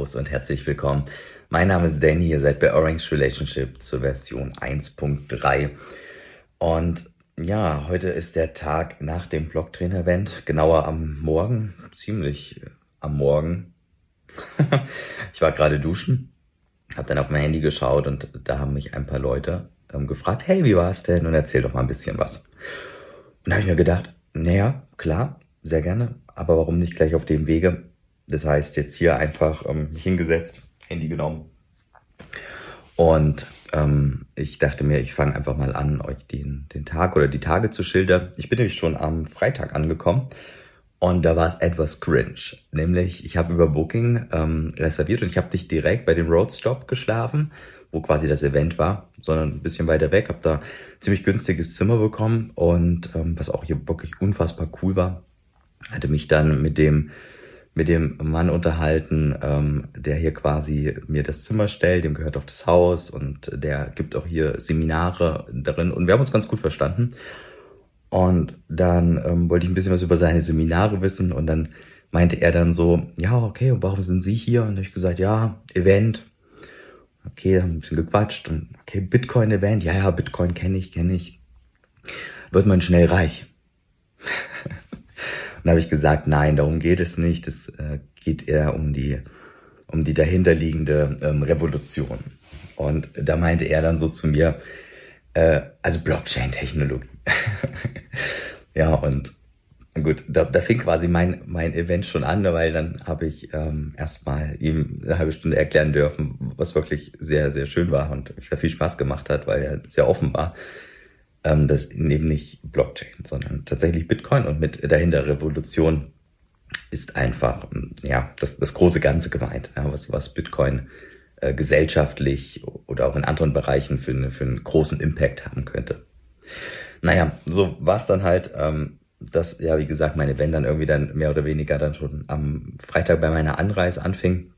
Servus und herzlich willkommen. Mein Name ist Danny, ihr seid bei Orange Relationship zur Version 1.3. Und ja, heute ist der Tag nach dem Blocktrainer-Event, genauer am Morgen, ziemlich am Morgen. ich war gerade duschen, habe dann auf mein Handy geschaut und da haben mich ein paar Leute ähm, gefragt, hey, wie war es denn? Und erzähl doch mal ein bisschen was. Und da habe ich mir gedacht, naja, klar, sehr gerne, aber warum nicht gleich auf dem Wege? Das heißt, jetzt hier einfach ähm, mich hingesetzt, Handy genommen. Und ähm, ich dachte mir, ich fange einfach mal an, euch den, den Tag oder die Tage zu schildern. Ich bin nämlich schon am Freitag angekommen und da war es etwas cringe. Nämlich, ich habe über Booking ähm, reserviert und ich habe nicht direkt bei dem Roadstop geschlafen, wo quasi das Event war, sondern ein bisschen weiter weg. Habe da ziemlich günstiges Zimmer bekommen und ähm, was auch hier wirklich unfassbar cool war, hatte mich dann mit dem mit dem Mann unterhalten, ähm, der hier quasi mir das Zimmer stellt, dem gehört auch das Haus und der gibt auch hier Seminare darin und wir haben uns ganz gut verstanden. Und dann ähm, wollte ich ein bisschen was über seine Seminare wissen und dann meinte er dann so, ja, okay, und warum sind Sie hier? Und ich gesagt, ja, Event. Okay, haben ein bisschen gequatscht und okay, Bitcoin-Event, ja, ja, Bitcoin kenne ich, kenne ich. Wird man schnell reich? Und da habe ich gesagt, nein, darum geht es nicht. Es äh, geht eher um die, um die dahinterliegende ähm, Revolution. Und da meinte er dann so zu mir, äh, also Blockchain-Technologie. ja, und gut, da, da fing quasi mein, mein Event schon an, weil dann habe ich ähm, erstmal ihm eine halbe Stunde erklären dürfen, was wirklich sehr, sehr schön war und viel Spaß gemacht hat, weil er sehr offen war ähm, das eben nicht Blockchain, sondern tatsächlich Bitcoin und mit dahinter Revolution ist einfach ja das, das große Ganze gemeint, ja, was, was Bitcoin äh, gesellschaftlich oder auch in anderen Bereichen für, eine, für einen großen Impact haben könnte. Naja, so war es dann halt, ähm, dass, ja, wie gesagt, meine Band dann irgendwie dann mehr oder weniger dann schon am Freitag bei meiner Anreise anfing.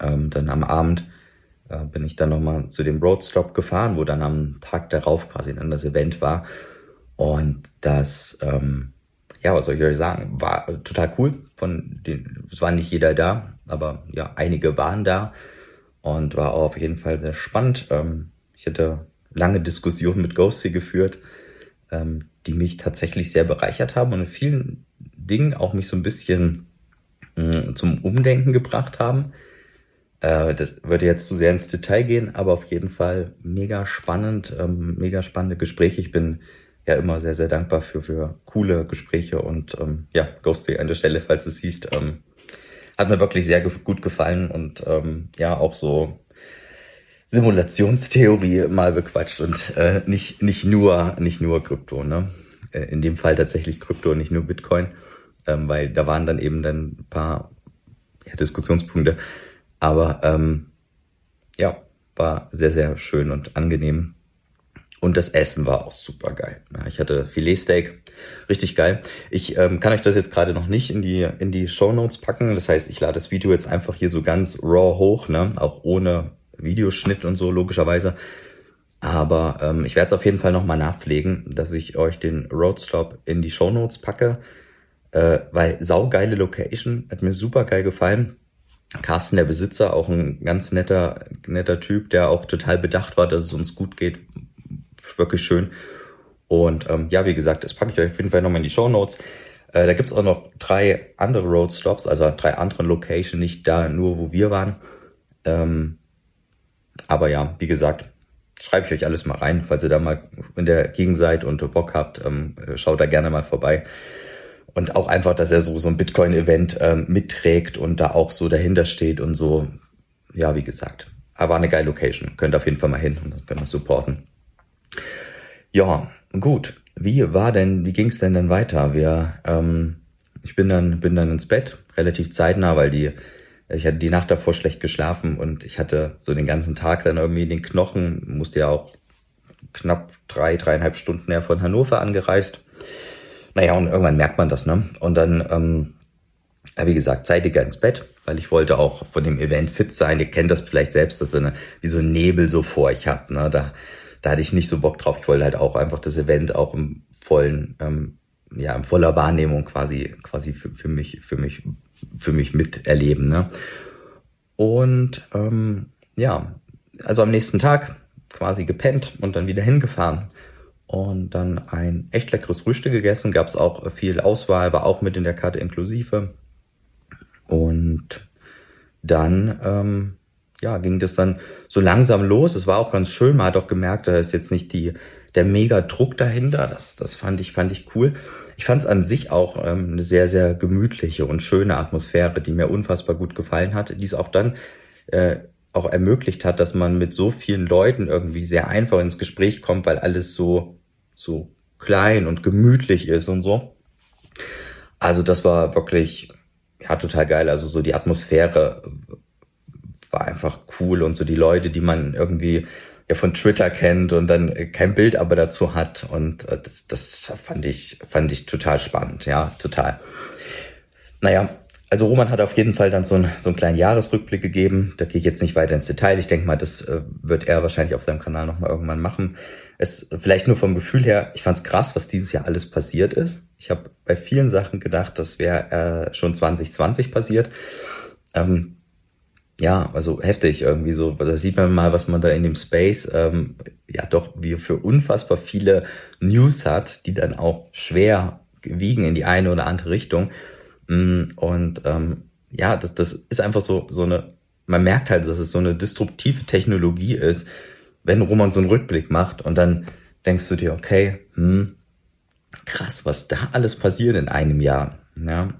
Ähm, dann am Abend äh, bin ich dann nochmal zu dem Roadstop gefahren, wo dann am Tag darauf quasi dann das Event war. Und das, ähm, ja, was soll ich euch sagen, war total cool. Von den, es war nicht jeder da, aber ja, einige waren da und war auch auf jeden Fall sehr spannend. Ähm, ich hatte lange Diskussionen mit Ghosty geführt, ähm, die mich tatsächlich sehr bereichert haben und in vielen Dingen auch mich so ein bisschen mh, zum Umdenken gebracht haben. Äh, das würde jetzt zu sehr ins Detail gehen, aber auf jeden Fall mega spannend, ähm, mega spannende Gespräche. Ich bin ja immer sehr, sehr dankbar für, für coole Gespräche und ähm, ja, Ghosty an der Stelle, falls du es siehst, ähm, hat mir wirklich sehr ge gut gefallen und ähm, ja, auch so Simulationstheorie mal bequatscht und äh, nicht, nicht nur, nicht nur Krypto, ne? Äh, in dem Fall tatsächlich Krypto, nicht nur Bitcoin, ähm, weil da waren dann eben dann ein paar ja, Diskussionspunkte, aber ähm, ja, war sehr, sehr schön und angenehm. Und das Essen war auch super geil. Ja, ich hatte Filetsteak, richtig geil. Ich ähm, kann euch das jetzt gerade noch nicht in die in die Show Notes packen. Das heißt, ich lade das Video jetzt einfach hier so ganz raw hoch, ne, auch ohne Videoschnitt und so logischerweise. Aber ähm, ich werde es auf jeden Fall nochmal nachpflegen, dass ich euch den Roadstop in die Show Notes packe, äh, weil saugeile Location, hat mir super geil gefallen. Carsten, der Besitzer, auch ein ganz netter, netter Typ, der auch total bedacht war, dass es uns gut geht. Wirklich schön. Und ähm, ja, wie gesagt, das packe ich euch auf jeden Fall nochmal in die Show Notes. Äh, da gibt's auch noch drei andere Roadstops, also drei andere Locations, nicht da nur, wo wir waren. Ähm, aber ja, wie gesagt, schreibe ich euch alles mal rein, falls ihr da mal in der Gegend seid und Bock habt, ähm, schaut da gerne mal vorbei und auch einfach, dass er so so ein Bitcoin-Event ähm, mitträgt und da auch so dahinter steht und so. Ja, wie gesagt, aber eine geile Location. Könnt auf jeden Fall mal hin und könnt das supporten. Ja, gut. Wie war denn, wie ging es denn dann weiter? Wir, ähm, ich bin dann, bin dann ins Bett, relativ zeitnah, weil die, ich hatte die Nacht davor schlecht geschlafen und ich hatte so den ganzen Tag dann irgendwie den Knochen, musste ja auch knapp drei, dreieinhalb Stunden näher von Hannover angereist naja, und irgendwann merkt man das, ne? Und dann, ähm, wie gesagt, zeitiger ins Bett, weil ich wollte auch von dem Event fit sein. Ihr kennt das vielleicht selbst, dass so eine, wie so ein Nebel so vor ich hab, ne? Da, da hatte ich nicht so Bock drauf. Ich wollte halt auch einfach das Event auch im vollen, ähm, ja, in voller Wahrnehmung quasi, quasi für, für mich, für mich, für mich miterleben, ne? Und ähm, ja, also am nächsten Tag quasi gepennt und dann wieder hingefahren und dann ein echt leckeres Frühstück gegessen. Gab es auch viel Auswahl, war auch mit in der Karte inklusive. Und dann ähm, ja, ging das dann so langsam los. Es war auch ganz schön. Man hat auch gemerkt, da ist jetzt nicht die, der mega Druck dahinter. Das, das fand ich, fand ich cool. Ich fand es an sich auch ähm, eine sehr, sehr gemütliche und schöne Atmosphäre, die mir unfassbar gut gefallen hat, die es auch dann äh, auch ermöglicht hat, dass man mit so vielen Leuten irgendwie sehr einfach ins Gespräch kommt, weil alles so, so klein und gemütlich ist und so. Also das war wirklich, ja, total geil. Also so die Atmosphäre war einfach cool und so die Leute, die man irgendwie ja von Twitter kennt und dann kein Bild aber dazu hat und äh, das, das fand ich fand ich total spannend, ja, total. Naja, also Roman hat auf jeden Fall dann so, ein, so einen kleinen Jahresrückblick gegeben. Da gehe ich jetzt nicht weiter ins Detail. Ich denke mal, das äh, wird er wahrscheinlich auf seinem Kanal nochmal irgendwann machen. Es vielleicht nur vom Gefühl her, ich fand es krass, was dieses Jahr alles passiert ist. Ich habe bei vielen Sachen gedacht, das wäre äh, schon 2020 passiert. Ähm, ja, also heftig irgendwie so. Da sieht man mal, was man da in dem Space ähm, ja doch wie für unfassbar viele News hat, die dann auch schwer wiegen in die eine oder andere Richtung. Mm, und ähm, ja, das, das ist einfach so, so eine, man merkt halt, dass es so eine disruptive Technologie ist, wenn Roman so einen Rückblick macht und dann denkst du dir, okay, hm, krass, was da alles passiert in einem Jahr. Ja,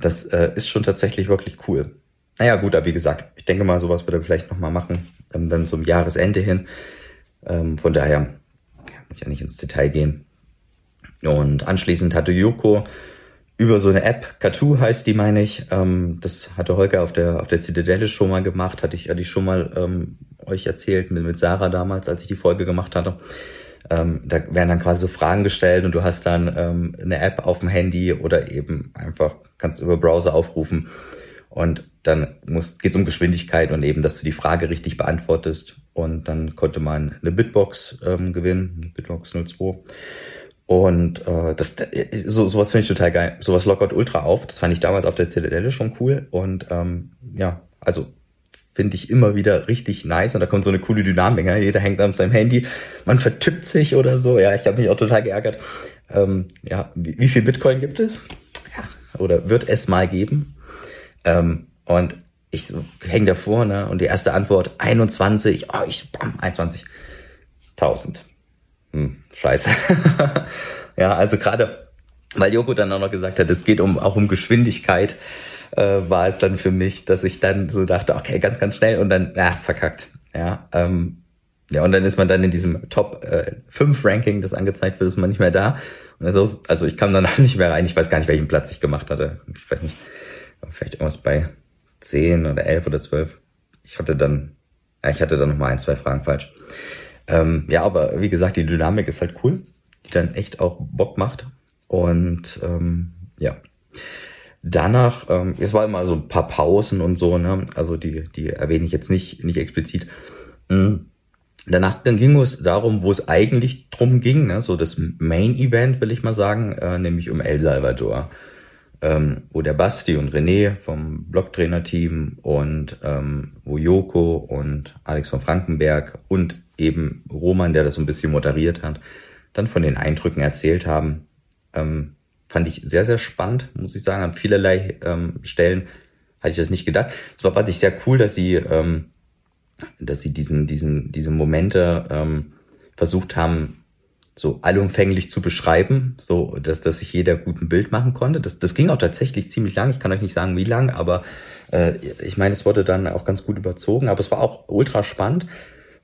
das äh, ist schon tatsächlich wirklich cool. Naja, gut, aber wie gesagt, ich denke mal, sowas wird er vielleicht nochmal machen, ähm, dann zum Jahresende hin. Ähm, von daher ja, muss ich ja nicht ins Detail gehen. Und anschließend hatte Yoko über so eine App, Katu heißt die, meine ich, ähm, das hatte Holger auf der, auf der Zitadelle schon mal gemacht, hatte ich, hatte ich schon mal ähm, euch erzählt mit, mit Sarah damals, als ich die Folge gemacht hatte. Ähm, da werden dann quasi so Fragen gestellt und du hast dann ähm, eine App auf dem Handy oder eben einfach kannst über Browser aufrufen und dann geht es um Geschwindigkeit und eben, dass du die Frage richtig beantwortest. Und dann konnte man eine Bitbox ähm, gewinnen, eine Bitbox 02. Und äh, das so sowas finde ich total geil. Sowas lockert ultra auf. Das fand ich damals auf der Zitadelle schon cool. Und ähm, ja, also finde ich immer wieder richtig nice. Und da kommt so eine coole Dynamik. Ja? Jeder hängt an seinem Handy, man vertippt sich oder so. Ja, ich habe mich auch total geärgert. Ähm, ja, wie, wie viel Bitcoin gibt es? Ja, oder wird es mal geben? Ähm, und ich so, häng davor, ne? Und die erste Antwort, 21, oh, ich, bam, 21. 1000. Hm, scheiße. ja, also gerade, weil Joko dann auch noch gesagt hat, es geht um, auch um Geschwindigkeit, äh, war es dann für mich, dass ich dann so dachte, okay, ganz, ganz schnell und dann, ja, verkackt. Ja, ähm, ja, und dann ist man dann in diesem Top äh, 5 Ranking, das angezeigt wird, ist man nicht mehr da. Und also, also ich kam dann auch nicht mehr rein. Ich weiß gar nicht, welchen Platz ich gemacht hatte. Ich weiß nicht vielleicht irgendwas bei 10 oder 11 oder 12. Ich hatte dann, ja, ich hatte dann noch mal ein, zwei Fragen falsch. Ähm, ja, aber wie gesagt, die Dynamik ist halt cool, die dann echt auch Bock macht. Und ähm, ja, danach, ähm, es war immer so ein paar Pausen und so, ne? Also die, die erwähne ich jetzt nicht, nicht explizit. Mhm. Danach dann ging es darum, wo es eigentlich drum ging, ne? so das Main Event, will ich mal sagen, äh, nämlich um El Salvador ähm, wo der Basti und René vom Blocktrainer-Team und ähm, wo Joko und Alex von Frankenberg und eben Roman, der das so ein bisschen moderiert hat, dann von den Eindrücken erzählt haben. Ähm, fand ich sehr, sehr spannend, muss ich sagen. An vielerlei ähm, Stellen hatte ich das nicht gedacht. Es war fand ich sehr cool, dass sie, ähm, dass sie diesen, diesen, diese Momente ähm, versucht haben, so allumfänglich zu beschreiben, so dass, dass sich jeder gut ein Bild machen konnte. Das, das ging auch tatsächlich ziemlich lang. Ich kann euch nicht sagen, wie lang, aber äh, ich meine, es wurde dann auch ganz gut überzogen. Aber es war auch ultra spannend.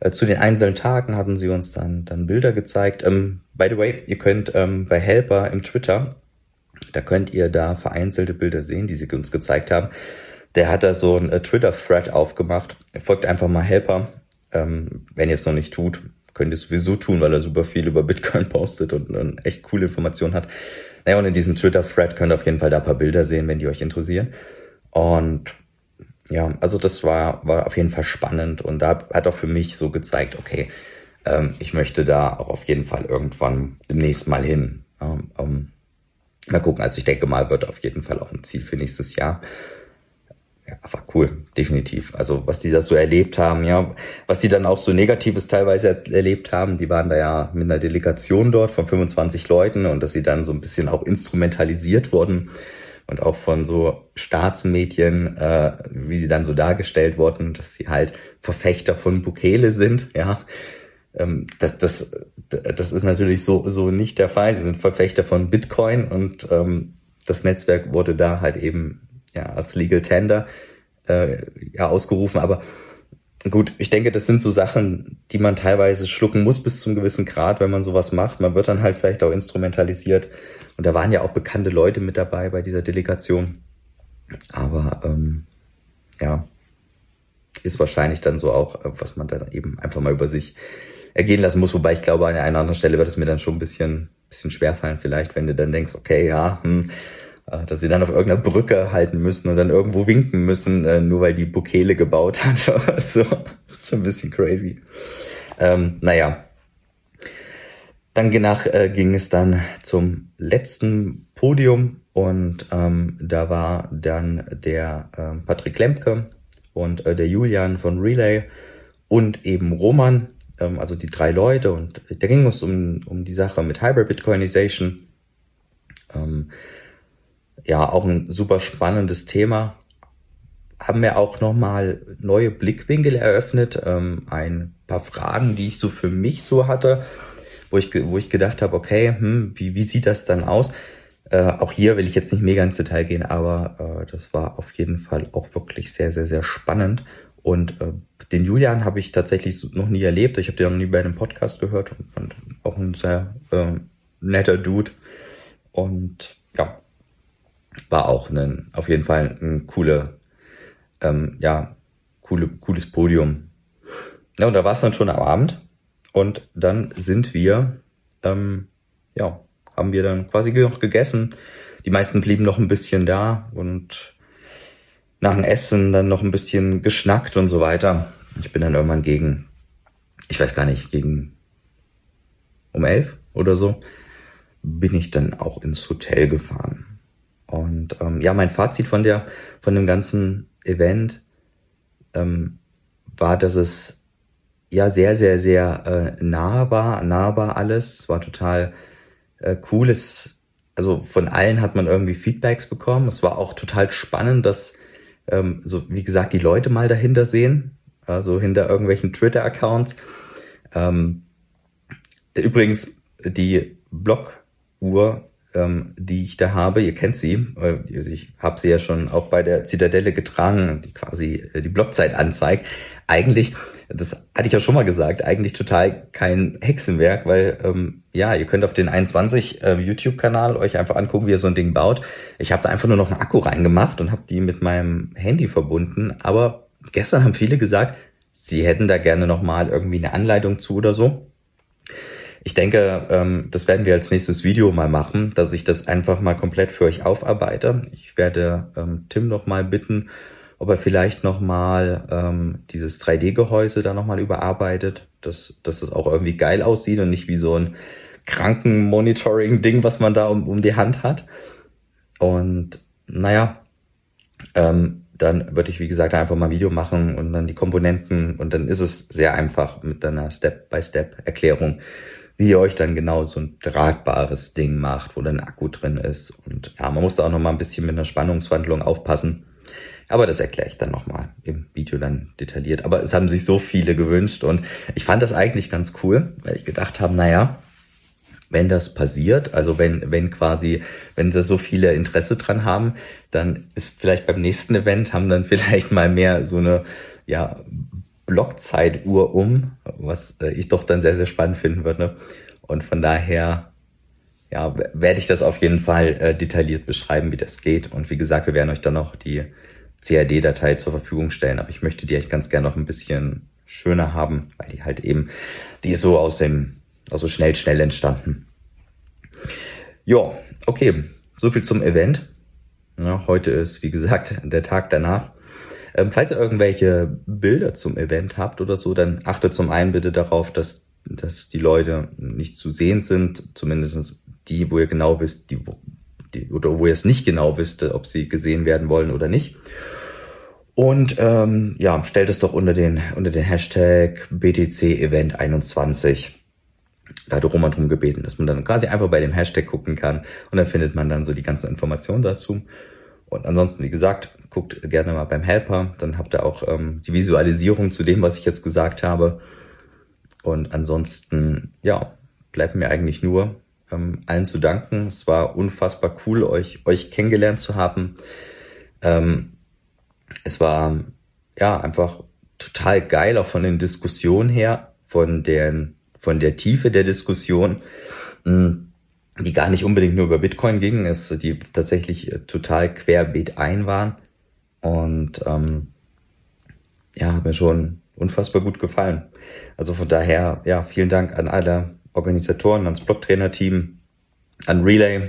Äh, zu den einzelnen Tagen hatten sie uns dann, dann Bilder gezeigt. Ähm, by the way, ihr könnt ähm, bei Helper im Twitter, da könnt ihr da vereinzelte Bilder sehen, die sie uns gezeigt haben. Der hat da so ein äh, Twitter-Thread aufgemacht. Folgt einfach mal Helper, ähm, wenn ihr es noch nicht tut könnt ihr sowieso tun, weil er super viel über Bitcoin postet und, und echt coole Informationen hat. Naja, und in diesem Twitter-Thread könnt ihr auf jeden Fall da ein paar Bilder sehen, wenn die euch interessieren. Und ja, also das war, war auf jeden Fall spannend und da hat auch für mich so gezeigt, okay, ähm, ich möchte da auch auf jeden Fall irgendwann demnächst mal hin. Ähm, ähm, mal gucken, also ich denke mal, wird auf jeden Fall auch ein Ziel für nächstes Jahr. ja, war cool, definitiv. Also was die da so erlebt haben, ja, was die dann auch so Negatives teilweise erlebt haben, die waren da ja mit einer Delegation dort von 25 Leuten und dass sie dann so ein bisschen auch instrumentalisiert wurden und auch von so Staatsmedien, äh, wie sie dann so dargestellt wurden, dass sie halt Verfechter von Bukele sind, ja. Ähm, das, das, das ist natürlich so, so nicht der Fall. Sie sind Verfechter von Bitcoin und ähm, das Netzwerk wurde da halt eben ja, als Legal Tender äh, ja, ausgerufen. Aber gut, ich denke, das sind so Sachen, die man teilweise schlucken muss bis zum gewissen Grad, wenn man sowas macht. Man wird dann halt vielleicht auch instrumentalisiert. Und da waren ja auch bekannte Leute mit dabei bei dieser Delegation. Aber ähm, ja, ist wahrscheinlich dann so auch, äh, was man dann eben einfach mal über sich ergehen lassen muss. Wobei ich glaube, an einer anderen Stelle wird es mir dann schon ein bisschen, bisschen schwerfallen, vielleicht, wenn du dann denkst, okay, ja, hm, äh, dass sie dann auf irgendeiner Brücke halten müssen und dann irgendwo winken müssen, äh, nur weil die Bukele gebaut hat. so, das ist schon ein bisschen crazy. Ähm, naja. Dann nach, äh, ging es dann zum letzten Podium und ähm, da war dann der äh, Patrick Lemke und äh, der Julian von Relay und eben Roman, ähm, also die drei Leute und da ging es um, um die Sache mit Hybrid Bitcoinization. Ähm, ja, auch ein super spannendes Thema. Haben mir auch nochmal neue Blickwinkel eröffnet. Ähm, ein paar Fragen, die ich so für mich so hatte, wo ich, wo ich gedacht habe, okay, hm, wie, wie sieht das dann aus? Äh, auch hier will ich jetzt nicht mega ins Detail gehen, aber äh, das war auf jeden Fall auch wirklich sehr, sehr, sehr spannend. Und äh, den Julian habe ich tatsächlich noch nie erlebt. Ich habe den noch nie bei einem Podcast gehört und fand auch ein sehr äh, netter Dude. Und ja, war auch ein, auf jeden Fall ein coole, ähm, ja, coole, cooles Podium. Ja, und da war es dann schon am Abend und dann sind wir, ähm, ja, haben wir dann quasi noch gegessen. Die meisten blieben noch ein bisschen da und nach dem Essen dann noch ein bisschen geschnackt und so weiter. Ich bin dann irgendwann gegen, ich weiß gar nicht, gegen um elf oder so, bin ich dann auch ins Hotel gefahren. Und ähm, ja, mein Fazit von der, von dem ganzen Event ähm, war, dass es ja sehr, sehr, sehr äh, nah war, nah war alles. Es war total äh, cool. Es, also von allen hat man irgendwie Feedbacks bekommen. Es war auch total spannend, dass, ähm, so wie gesagt, die Leute mal dahinter sehen, also hinter irgendwelchen Twitter-Accounts. Ähm, übrigens, die Blog-Uhr ähm, die ich da habe. Ihr kennt sie. Also ich habe sie ja schon auch bei der Zitadelle getragen, die quasi äh, die Blockzeit anzeigt. Eigentlich, das hatte ich ja schon mal gesagt, eigentlich total kein Hexenwerk, weil ähm, ja, ihr könnt auf den 21 äh, YouTube-Kanal euch einfach angucken, wie ihr so ein Ding baut. Ich habe da einfach nur noch einen Akku reingemacht und habe die mit meinem Handy verbunden. Aber gestern haben viele gesagt, sie hätten da gerne noch mal irgendwie eine Anleitung zu oder so. Ich denke, ähm, das werden wir als nächstes Video mal machen, dass ich das einfach mal komplett für euch aufarbeite. Ich werde ähm, Tim noch mal bitten, ob er vielleicht noch mal ähm, dieses 3D-Gehäuse da noch mal überarbeitet, dass, dass das auch irgendwie geil aussieht und nicht wie so ein Krankenmonitoring-Ding, was man da um, um die Hand hat. Und naja, ähm, dann würde ich, wie gesagt, einfach mal ein Video machen und dann die Komponenten und dann ist es sehr einfach mit einer Step-by-Step-Erklärung, wie ihr euch dann genau so ein tragbares Ding macht, wo dann ein Akku drin ist. Und ja, man muss da auch noch mal ein bisschen mit einer Spannungswandlung aufpassen. Aber das erkläre ich dann nochmal im Video dann detailliert. Aber es haben sich so viele gewünscht und ich fand das eigentlich ganz cool, weil ich gedacht habe, naja, wenn das passiert, also wenn, wenn quasi, wenn da so viele Interesse dran haben, dann ist vielleicht beim nächsten Event haben dann vielleicht mal mehr so eine, ja, Blockzeituhr um, was äh, ich doch dann sehr, sehr spannend finden würde. Und von daher ja, werde ich das auf jeden Fall äh, detailliert beschreiben, wie das geht. Und wie gesagt, wir werden euch dann noch die CAD-Datei zur Verfügung stellen. Aber ich möchte die echt ganz gerne noch ein bisschen schöner haben, weil die halt eben, die ist so aus dem, also schnell, schnell entstanden. Ja, okay, so viel zum Event. Ja, heute ist, wie gesagt, der Tag danach. Ähm, falls ihr irgendwelche Bilder zum Event habt oder so, dann achtet zum einen bitte darauf, dass, dass die Leute nicht zu sehen sind, zumindest die, wo ihr genau wisst, die, die, oder wo ihr es nicht genau wisst, ob sie gesehen werden wollen oder nicht. Und ähm, ja, stellt es doch unter den, unter den Hashtag BTC Event 21. Da hat Roman drum gebeten, dass man dann quasi einfach bei dem Hashtag gucken kann und dann findet man dann so die ganzen Informationen dazu. Und ansonsten, wie gesagt, guckt gerne mal beim Helper, dann habt ihr auch ähm, die Visualisierung zu dem, was ich jetzt gesagt habe. Und ansonsten, ja, bleibt mir eigentlich nur ähm, allen zu danken. Es war unfassbar cool, euch, euch kennengelernt zu haben. Ähm, es war ja einfach total geil, auch von den Diskussionen her, von den, von der Tiefe der Diskussion, hm, die gar nicht unbedingt nur über Bitcoin gingen, es die tatsächlich äh, total querbeet ein waren. Und ähm, ja, hat mir schon unfassbar gut gefallen. Also von daher, ja, vielen Dank an alle Organisatoren, ans Blocktrainer-Team, an Relay,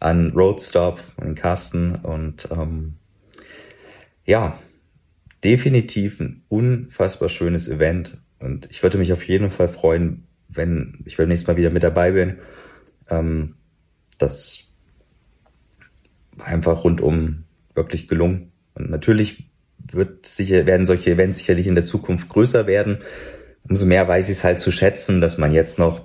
an Roadstop, an Carsten und ähm, ja, definitiv ein unfassbar schönes Event und ich würde mich auf jeden Fall freuen, wenn ich beim nächsten Mal wieder mit dabei bin. Ähm, das war einfach rundum wirklich gelungen. Und natürlich wird sicher, werden solche Events sicherlich in der Zukunft größer werden. Umso mehr weiß ich es halt zu schätzen, dass man jetzt noch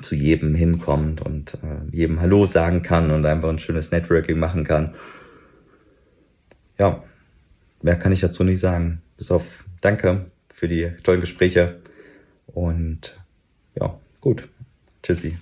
zu jedem hinkommt und äh, jedem Hallo sagen kann und einfach ein schönes Networking machen kann. Ja, mehr kann ich dazu nicht sagen. Bis auf Danke für die tollen Gespräche und ja, gut. Tschüssi.